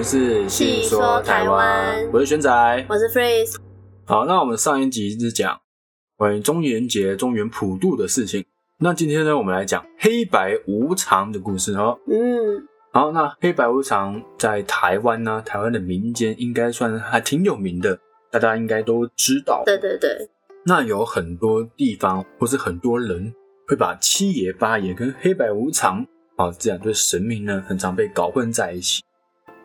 们是细说台湾我是玄仔。我是 Freeze。好，那我们上一集是讲关于中元节、中元普渡的事情。那今天呢，我们来讲黑白无常的故事哦。嗯，好，那黑白无常在台湾呢，台湾的民间应该算还挺有名的，大家应该都知道。对对对，那有很多地方或是很多人会把七爷八爷跟黑白无常啊这两对神明呢，很常被搞混在一起。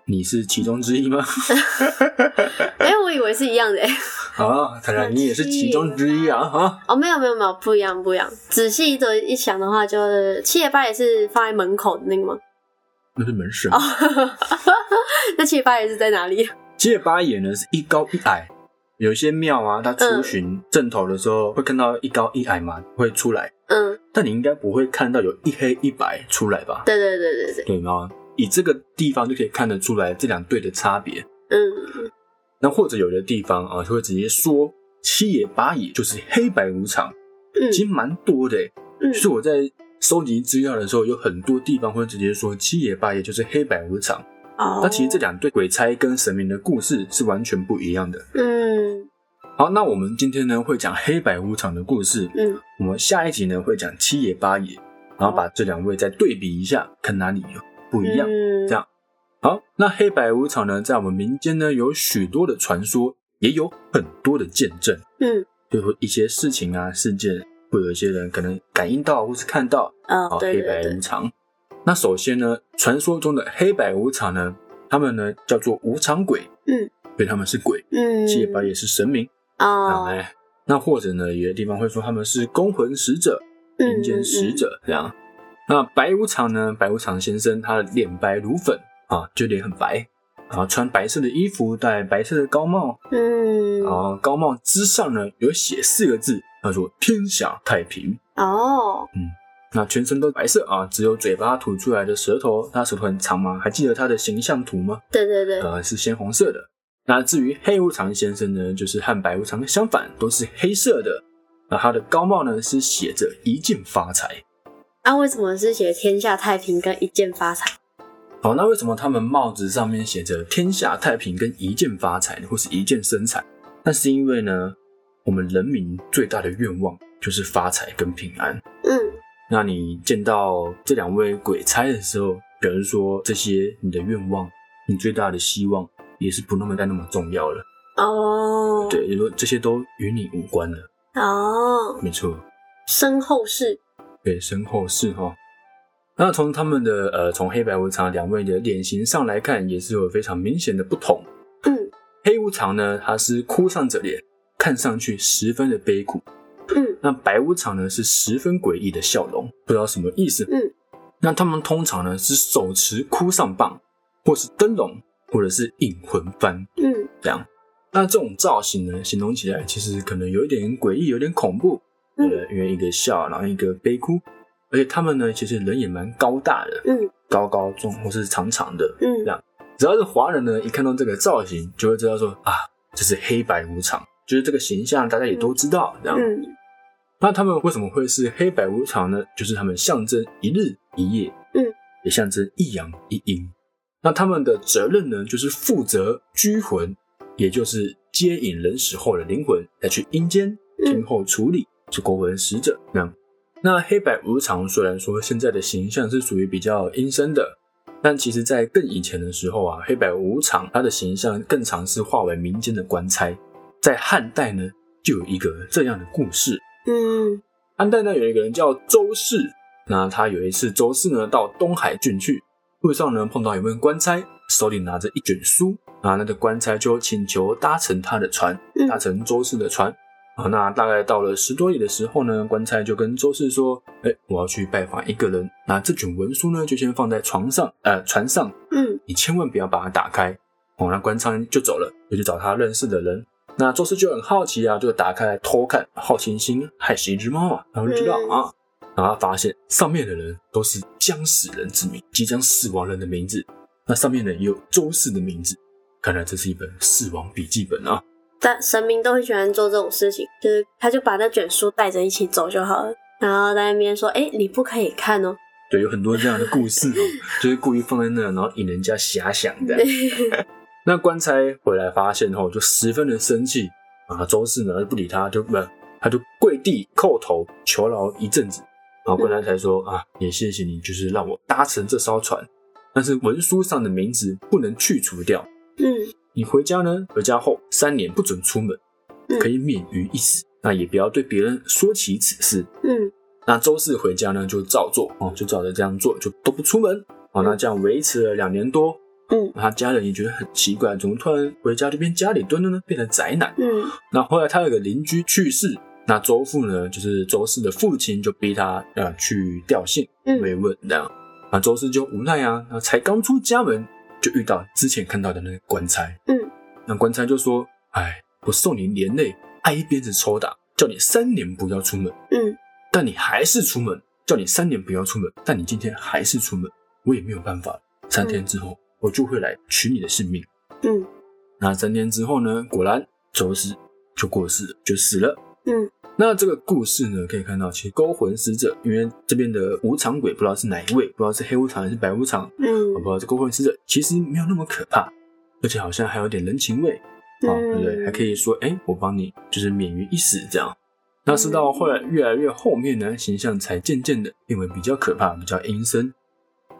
你是其中之一吗？哎、我以为是一样的、欸。啊，看来你也是其中之一啊！哈，哦，没有没有没有，不一样不一样。仔细的一想的话，就是七爷八爷是放在门口的那个吗？那是门神。哦，那七爷八爷是在哪里？七爷八爷呢是一高一矮，有一些庙啊，它出巡正头的时候会看到一高一矮嘛，会出来。嗯，但你应该不会看到有一黑一白出来吧？对对对对对，对吗？以这个地方就可以看得出来这两队的差别。嗯那或者有的地方啊，就会直接说七爷八爷就是黑白无常，嗯其实蛮多的欸。嗯就是我在收集资料的时候，有很多地方会直接说七爷八爷就是黑白无常。哦，那其实这两对鬼差跟神明的故事是完全不一样的。嗯好，那我们今天呢会讲黑白无常的故事，嗯我们下一集呢会讲七爷八爷，然后把这两位再对比一下，看哪里有不一样。嗯。这样。好，那黑白无常呢，在我们民间呢有许多的传说，也有很多的见证，嗯。就是一些事情啊事件，会有一些人可能感应到或是看到哦，啊黑白无，常。那首先呢，传说中的黑白无常呢，他们呢叫做无常鬼，嗯，所以他们是鬼，嗯，七爷八爷是神明。啊，哦，哎，那或者呢，有的地方会说他们是公魂使者、嗯阴间使者这样。那白无常呢？白无常先生他的脸白如粉啊，就脸很白，然后穿白色的衣服，戴白色的高帽，嗯，然后高帽之上呢有写四个字，叫做“天下太平哦，”。嗯那全身都白色啊，只有嘴巴吐出来的舌头，他舌头很长吗？还记得他的形象图吗？对对对，呃，是鲜红色的。那至于黑无常先生呢，就是和白无常相反，都是黑色的。那他的高帽呢是写着一键发财。啊，为什么是写天下太平跟一键发财？好，那为什么他们帽子上面写着天下太平跟一键发财呢，或是一键生财？那是因为呢，我们人民最大的愿望就是发财跟平安。嗯那你见到这两位鬼差的时候，表示说这些你的愿望，你最大的希望也是不那么再那么重要了。哦，对，也说这些都与你无关了。哦，没错，身后事，对，身后事哈。那从他们的呃，从黑白无常两位的脸型上来看，也是有非常明显的不同。嗯黑无常呢，他是哭丧着脸，看上去十分的悲苦；嗯那白无常呢，是十分诡异的笑容，不知道什么意思。嗯，那他们通常呢是手持哭丧棒，或是灯笼，或者是引魂幡嗯这样。那这种造型呢，形容起来其实可能有一点诡异，有点恐怖。嗯呃，因为一个笑，然后一个悲哭，而且他们呢，其实人也蛮高大的，嗯高高壮或是长长的。嗯这样只要是华人呢，一看到这个造型，就会知道说啊，这是黑白无常，就是这个形象大家也都知道。这样，嗯那他们为什么会是黑白无常呢？就是他们象征一日一夜，嗯，也象征一阳一阴。那他们的责任呢，就是负责拘魂，也就是接引人死后的灵魂再去阴间嗯听候处理，是国文使者。那样，那黑白无常虽然说现在的形象是属于比较阴森的，但其实在更以前的时候啊，黑白无常他的形象更常是化为民间的官差。在汉代呢，就有一个这样的故事。嗯汉代呢有一个人叫周氏，那他有一次周氏呢到东海郡去，路上呢碰到一位官差，手里拿着一卷书，啊，那个官差就请求搭乘他的船，嗯搭乘周氏的船。啊，那大概到了十多里的时候呢，官差就跟周氏说：“哎、我要去拜访一个人，那这卷文书呢就先放在床上，呃，船上，嗯你千万不要把它打开。”哦，那官差就走了，就去找他认识的人。那周氏就很好奇啊，就打开来偷看，好奇心害死一只猫啊，然后就知道嗯啊，然后他发现上面的人都是将死人之名，即将死亡人的名字，那上面呢也有周氏的名字，看来这是一本死亡笔记本啊。但神明都很喜欢做这种事情，就是他就把那卷书带着一起走就好了，然后在那边说：“哎、你不可以看哦。”对，有很多这样的故事哦，就是故意放在那，然后引人家遐想的。那官差回来发现后，就十分的生气啊。周氏呢不理他，就不，他就跪地叩头求饶一阵子。然后官差才说啊，也谢谢你，就是让我搭乘这艘船，但是文书上的名字不能去除掉。嗯你回家呢，回家后三年不准出门，可以免于一死。那也不要对别人说起此事。嗯那周四回家呢，就照做哦，就照着这样做，就都不出门哦。那这样维持了两年多，嗯他家人也觉得很奇怪，怎么突然回家就变家里蹲了呢？变成宅男。嗯那后来他有个邻居去世，那周父呢，就是周四的父亲，就逼他呃去吊信嗯慰问这样。那周四就无奈啊，那才刚出家门，就遇到之前看到的那个官差。嗯那官差就说：“哎，我送你连累，挨一鞭子抽打，叫你三年不要出门。”嗯但你还是出门，叫你三年不要出门，但你今天还是出门，我也没有办法。三天之后，我就会来取你的性命。嗯那三天之后呢？果然周氏就过世了，就死了。嗯那这个故事呢，可以看到，其实勾魂使者，因为这边的无常鬼不知道是哪一位，不知道是黑无常还是白无常，嗯我嗯不知道这勾魂使者其实没有那么可怕，而且好像还有点人情味。啊，对不对？还可以说，哎、我帮你，就是免于一死这样。那是到后来越来越后面呢，形象才渐渐的变为比较可怕、比较阴森。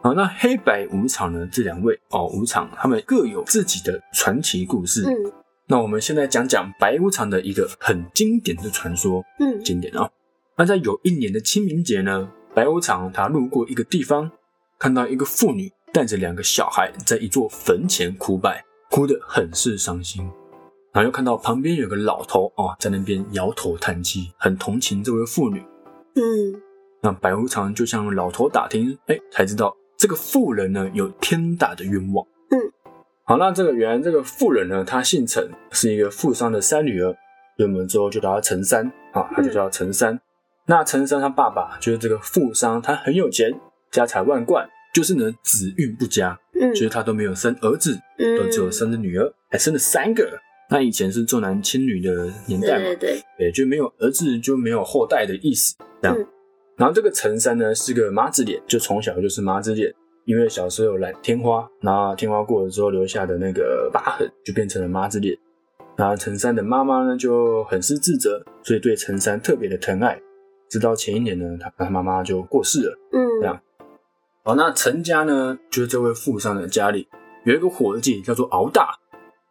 好，那黑白无常呢，这两位哦，无常他们各有自己的传奇故事。嗯那我们现在讲讲白无常的一个很经典的传说，嗯经典啊。那在有一年的清明节呢，白无常他路过一个地方，看到一个妇女带着两个小孩在一座坟前哭拜，哭得很是伤心。然后又看到旁边有个老头哦，在那边摇头叹气，很同情这位妇女。嗯那白无常就向老头打听，哎，才知道这个妇人呢有天大的冤枉。嗯，好，那这个原来这个妇人呢，她姓陈，是一个富商的三女儿，所以我们之后就叫她陈三啊，她就叫陈三。那陈三他爸爸就是这个富商，他很有钱，家财万贯，就是呢子运不佳，嗯就是他都没有生儿子，都只有生了女儿，还生了三个。那以前是重男轻女的年代嘛，对对对，对，就没有儿子就没有后代的意思，这样。嗯然后这个陈三呢是个麻子脸，就从小就是麻子脸，因为小时候有染天花，然后天花过了之后留下的那个疤痕，就变成了麻子脸。然后陈三的妈妈呢就很是自责，所以对陈三特别的疼爱。直到前一年呢，他他妈妈就过世了。嗯这样好，那陈家呢，就是这位富商的家里有一个伙计叫做敖大，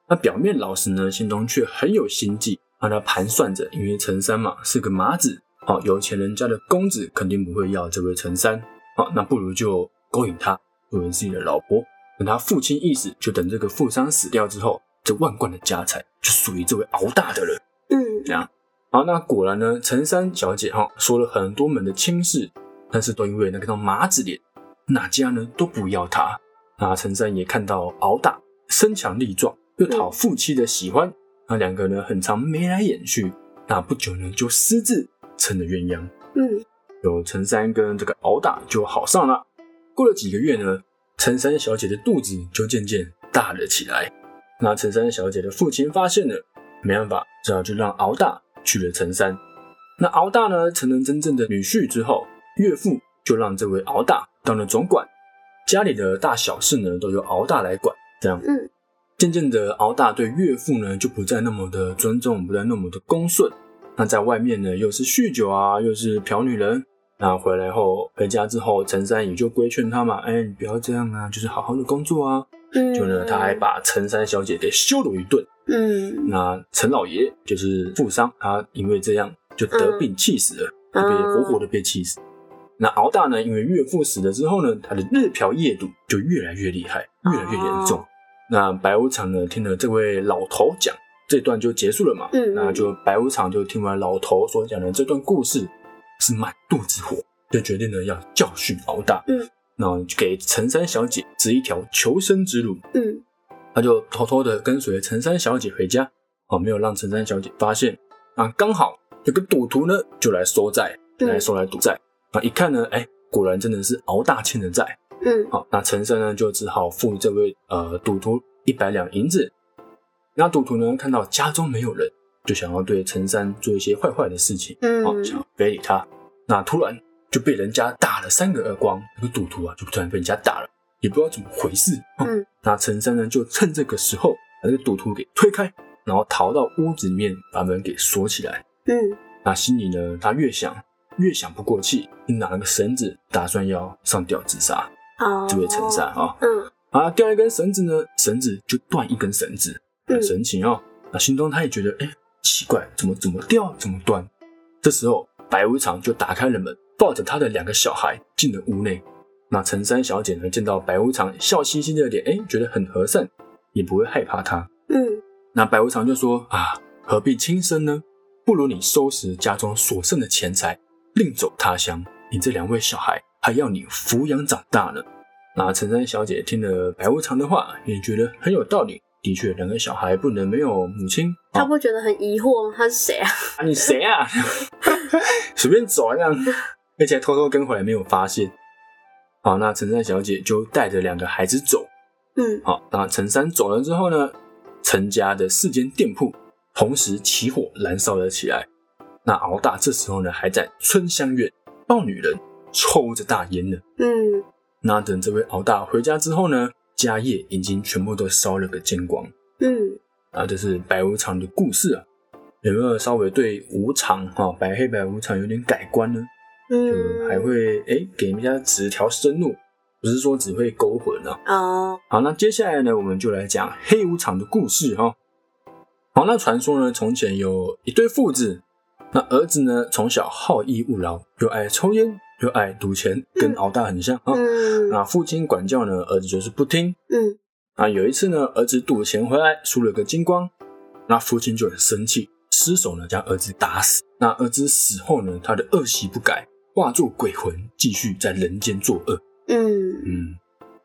那表面老实呢，心中却很有心计，让他盘算着，因为陈三嘛是个麻子，哦，有钱人家的公子肯定不会要这位陈三，哦，那不如就勾引他作为自己的老婆，等他父亲一死，就等这个富商死掉之后，这万贯的家财就属于这位敖大的了。嗯这样。好，那果然呢，陈三小姐哈、说了很多门的亲事，但是都因为那个叫麻子脸，哪家呢都不要她。那陈三也看到敖大身强力壮，又讨父妻的喜欢，那两个呢很常眉来眼去。那不久呢就私自成了鸳鸯，嗯有陈三跟这个敖大就好上了。过了几个月呢，陈三小姐的肚子就渐渐大了起来。那陈三小姐的父亲发现了，没办法，只好就让敖大娶了陈三。那敖大呢，成了真正的女婿之后，岳父就让这位敖大当了总管，家里的大小事呢都由敖大来管。这样，嗯渐渐的，敖大对岳父呢就不再那么的尊重，不再那么的恭顺。那在外面呢，又是酗酒啊，又是嫖女人。那回来后，回家之后，陈三也就规劝他嘛，哎，你不要这样啊，就是好好的工作啊。嗯，就呢，他还把陈三小姐给羞辱一顿。嗯那陈老爷就是富商，他因为这样就得病气死了，就被活活的被气死。那敖大呢，因为岳父死了之后呢，他的日嫖夜赌就越来越厉害，越来越严重。那白无常呢，听了这位老头讲，这段就结束了嘛。嗯那就白无常就听完老头所讲的这段故事，是满肚子火，就决定呢要教训敖大。嗯，那就给陈三小姐指一条求生之路。嗯他就偷偷的跟随陈三小姐回家，哦，没有让陈三小姐发现。啊，刚好有个赌徒呢，就来收债，嗯来收来赌债。啊，一看呢，哎，果然真的是敖大欠的债。嗯好，那陈三呢就只好付这位呃赌徒一百两银子。那赌徒呢看到家中没有人，就想要对陈三做一些坏坏的事情，哦，嗯想要非礼他。那突然就被人家打了三个耳光，那个赌徒啊就突然被人家打了，也不知道怎么回事。嗯，那陈三呢就趁这个时候把这个赌徒给推开，然后逃到屋子里面，把门给锁起来。嗯，那心里呢，他越想越想不过气，就拿了个绳子，打算要上吊自杀。哦，这位陈三啊，嗯啊，掉一根绳子呢，绳子就断一根绳子，很嗯神奇哦。那心中他也觉得，哎，奇怪，怎么怎么掉，怎么断？这时候白无常就打开了门，抱着他的两个小孩进了屋内。那陈三小姐呢，见到白无常笑嘻嘻的脸，哎，觉得很和善，也不会害怕他。嗯那白无常就说啊，何必轻生呢？不如你收拾家中所剩的钱财，另走他乡。你这两位小孩还要你抚养长大呢。那陈三小姐听了白无常的话，也觉得很有道理。的确，两个小孩不能没有母亲。哦、他不觉得很疑惑吗？他是谁啊？啊，你谁啊？随便走啊这样，而且还偷偷跟回来没有发现。好，那陈三小姐就带着两个孩子走。嗯好，那陈三走了之后呢，陈家的四间店铺同时起火燃烧了起来。那敖大这时候呢，还在春香院抱女人，抽着大烟呢。嗯那等这位敖大回家之后呢，家业已经全部都烧了个精光。嗯，啊，这是白无常的故事啊，有没有稍微对无常哈、白黑白无常有点改观呢？就嗯，还会哎给人家指条生路，不是说只会勾魂啊。哦，好，那接下来呢，我们就来讲黑无常的故事哈。好，那传说呢，从前有一对父子，那儿子呢从小好逸恶劳，又爱抽烟，又爱赌钱，跟敖大很像啊。嗯那父亲管教呢，儿子就是不听。嗯啊，有一次呢，儿子赌钱回来输了个精光，那父亲就很生气，失手呢将儿子打死。那儿子死后呢，他的恶习不改，化作鬼魂，继续在人间作恶。嗯嗯，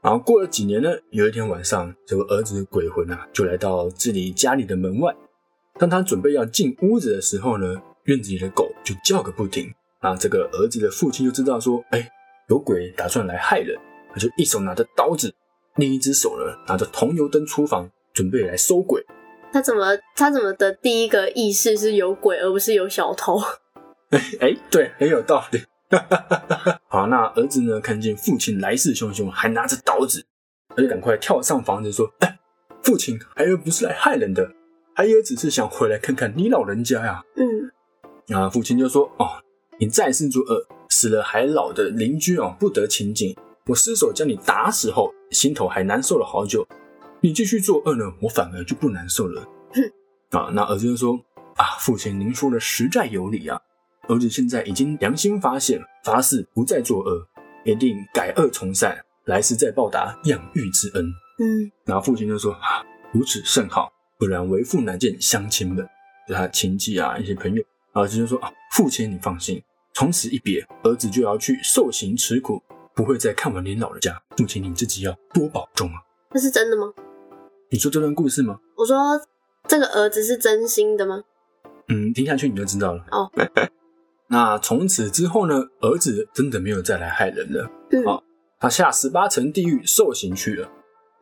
然后过了几年呢，有一天晚上，这个儿子的鬼魂啊，就来到自己家里的门外。当他准备要进屋子的时候呢，院子里的狗就叫个不停。那这个儿子的父亲就知道说，哎，有鬼打算来害人，他就一手拿着刀子，另一只手呢拿着桐油灯出房，准备来收鬼。他怎么他怎么的第一个意识是有鬼，而不是有小偷？哎 哎，对，很有道理。好，那儿子呢，看见父亲来势汹汹，还拿着刀子，他就赶快跳上房子说：“哎，父亲，孩儿不是来害人的，孩儿只是想回来看看你老人家呀。嗯”啊，父亲就说：“哦，你再次作恶，死了还老的邻居哦不得清净。我失手将你打死后，心头还难受了好久。你继续作恶呢，我反而就不难受了。”啊，那儿子就说：“啊，父亲，您说的实在有理啊。”儿子现在已经良心发现，发誓不再作恶，一定改恶从善，来世再报答养育之恩。嗯然后父亲就说：“啊，如此甚好，不然为父难见乡亲们，就他亲戚啊，一些朋友。”儿子就说：“啊，父亲你放心，从此一别，儿子就要去受刑吃苦，不会再看望您老人家。父亲你自己要多保重啊。那是真的吗？”你说这段故事吗？我说这个儿子是真心的吗？嗯，听下去你就知道了。哦，那从此之后呢，儿子真的没有再来害人了。嗯好他下十八层地狱受刑去了，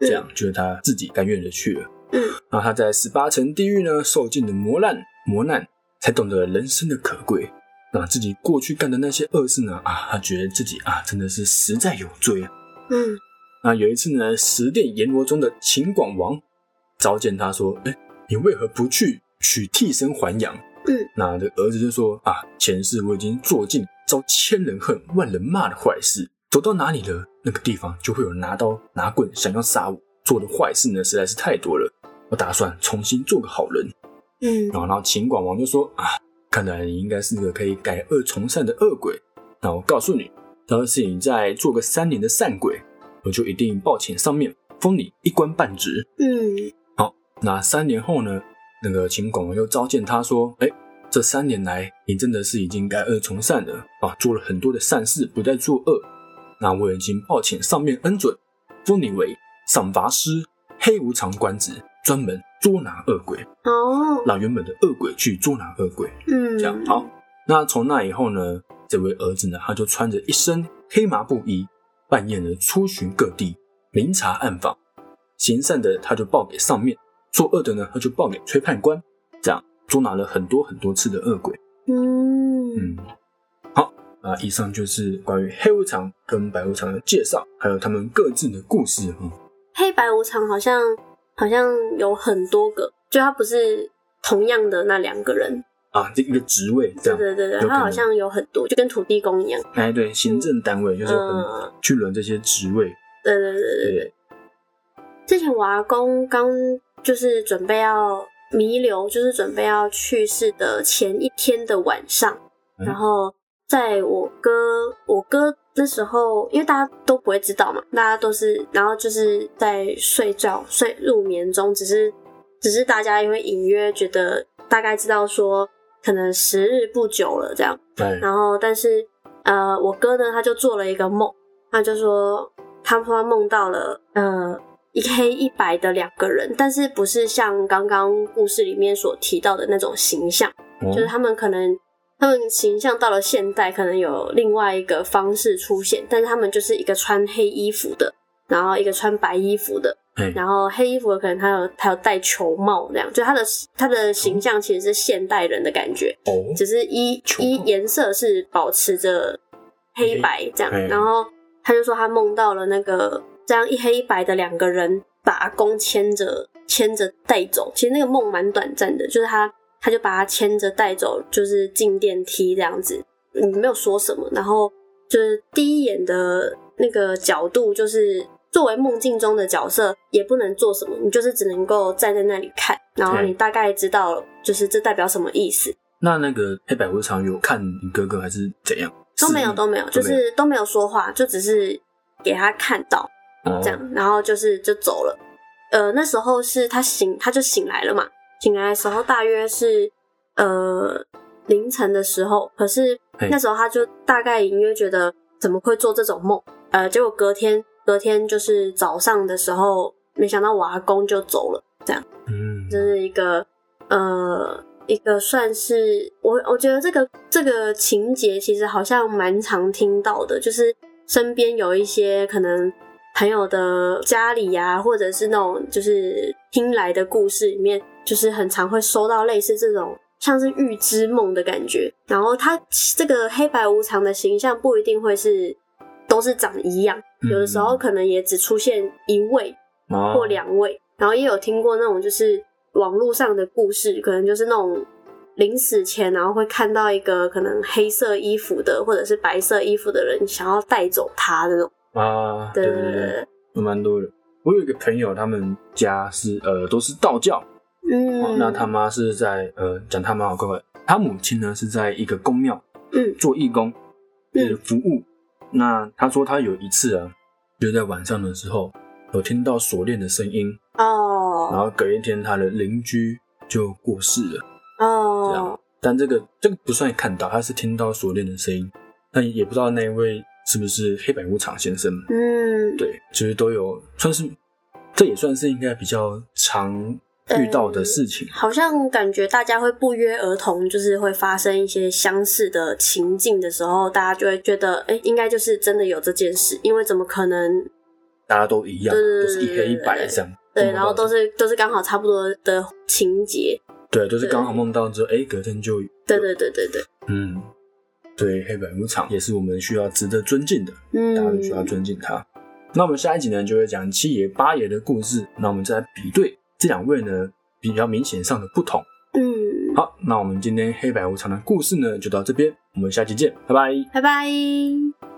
嗯这样就是他自己甘愿的去了。嗯那他在十八层地狱呢，受尽了磨难，磨难才懂得人生的可贵。那自己过去干的那些恶事呢，啊，他觉得自己啊，真的是实在有罪啊。嗯那有一次呢，十殿阎罗中的秦广王召见他说：“哎，你为何不去取替身还阳？”嗯那这儿子就说：“啊，前世我已经做尽遭千人恨、万人骂的坏事，走到哪里了，那个地方就会有人拿刀拿棍想要杀我。做的坏事呢，实在是太多了，我打算重新做个好人。”嗯然后，然后秦广王就说：“啊，看来你应该是个可以改恶从善的恶鬼。那我告诉你，要是你再做个三年的善鬼，我就一定报请上面封你一官半职。嗯好那三年后呢，那个秦广王又召见他说：“哎，这三年来你真的是已经改恶从善了啊，做了很多的善事，不再作恶。那我已经报请上面恩准，封你为赏罚师、黑无常官职，专门捉拿恶鬼，哦让原本的恶鬼去捉拿恶鬼。嗯这样好。那从那以后呢，这位儿子呢，他就穿着一身黑麻布衣，半夜呢出巡各地，明察暗访。行善的他就报给上面，作恶的呢他就报给崔判官，这样捉拿了很多很多次的恶鬼。嗯嗯，好。啊，以上就是关于黑无常跟白无常的介绍，还有他们各自的故事哈。黑白无常好像好像有很多个，就他不是同样的那两个人。啊，这一个职位这样，对对对对，他好像有很多，就跟土地公一样。哎，对，行政单位就是很嗯，去轮这些职位，对对对对对。对，之前我阿公刚就是准备要弥留，就是准备要去世的前一天的晚上，嗯然后在我哥我哥那时候，因为大家都不会知道嘛，大家都是然后就是在睡觉睡入眠中，只是只是大家因为隐约觉得大概知道说可能时日不久了这样，对，然后，但是呃，我哥呢，他就做了一个梦，他就说他说他梦到了呃一黑一白的两个人，但是不是像刚刚故事里面所提到的那种形象，哦。就是他们可能他们形象到了现代，可能有另外一个方式出现，但是他们就是一个穿黑衣服的，然后一个穿白衣服的，哎，然后黑衣服的可能他有他有戴球帽这样，就他的他的形象其实是现代人的感觉。哦，只是衣球衣颜色是保持着黑白这样黑，然后他就说他梦到了那个这样一黑一白的两个人把阿公牵着牵着带走，其实那个梦蛮短暂的，就是他他就把他牵着带走，就是进电梯这样子，嗯，没有说什么，然后就是第一眼的那个角度就是。作为梦境中的角色，也不能做什么，你就是只能够站在那里看，然后你大概知道，就是这代表什么意思。那那个黑白无常有看你哥哥还是怎样？都没有，都没有，就是都没有说话，就只是给他看到哦这样，然后就是就走了。呃，那时候是他醒，他就醒来了嘛。醒来的时候大约是呃凌晨的时候，可是那时候他就大概隐约觉得怎么会做这种梦？呃，结果隔天隔天就是早上的时候，没想到我阿公就走了，这样。嗯，这是一个呃一个算是我我觉得这个这个情节其实好像蛮常听到的，就是身边有一些可能朋友的家里呀、或者是那种就是听来的故事里面，就是很常会收到类似这种像是预知梦的感觉。然后他这个黑白无常的形象不一定会是都是长一样，嗯有的时候可能也只出现一位哦或两位，然后也有听过那种就是网络上的故事，可能就是那种临死前，然后会看到一个可能黑色衣服的或者是白色衣服的人想要带走他的那种。啊，对对对对，对对，有蛮多的。我有一个朋友，他们家是呃都是道教，哦嗯，那他妈是在呃讲他妈好怪怪，他母亲呢是在一个公庙嗯做义工，服务。那他说他有一次啊，就在晚上的时候有听到锁链的声音哦，然哦后隔一天他的邻居就过世了。这样哦，但这个这个不算看到，他是听到锁链的声音，但也不知道那一位是不是黑白无常先生。嗯，对，其实都有算是，这也算是应该比较常遇到的事情。好像感觉大家会不约而同，就是会发生一些相似的情境的时候，大家就会觉得，哎、应该就是真的有这件事，因为怎么可能大家都一样，都是一黑一白这样。对，然后都是都是刚好差不多的情节，对，都是刚好梦到之后，哎，隔天就对对对对对，嗯，对，黑白无常也是我们需要值得尊敬的，嗯，大家都需要尊敬他。那我们下一集呢，就会讲七爷八爷的故事，那我们再来比对这两位呢比较明显上的不同。嗯，好，那我们今天黑白无常的故事呢，就到这边，我们下期见，拜拜。拜拜。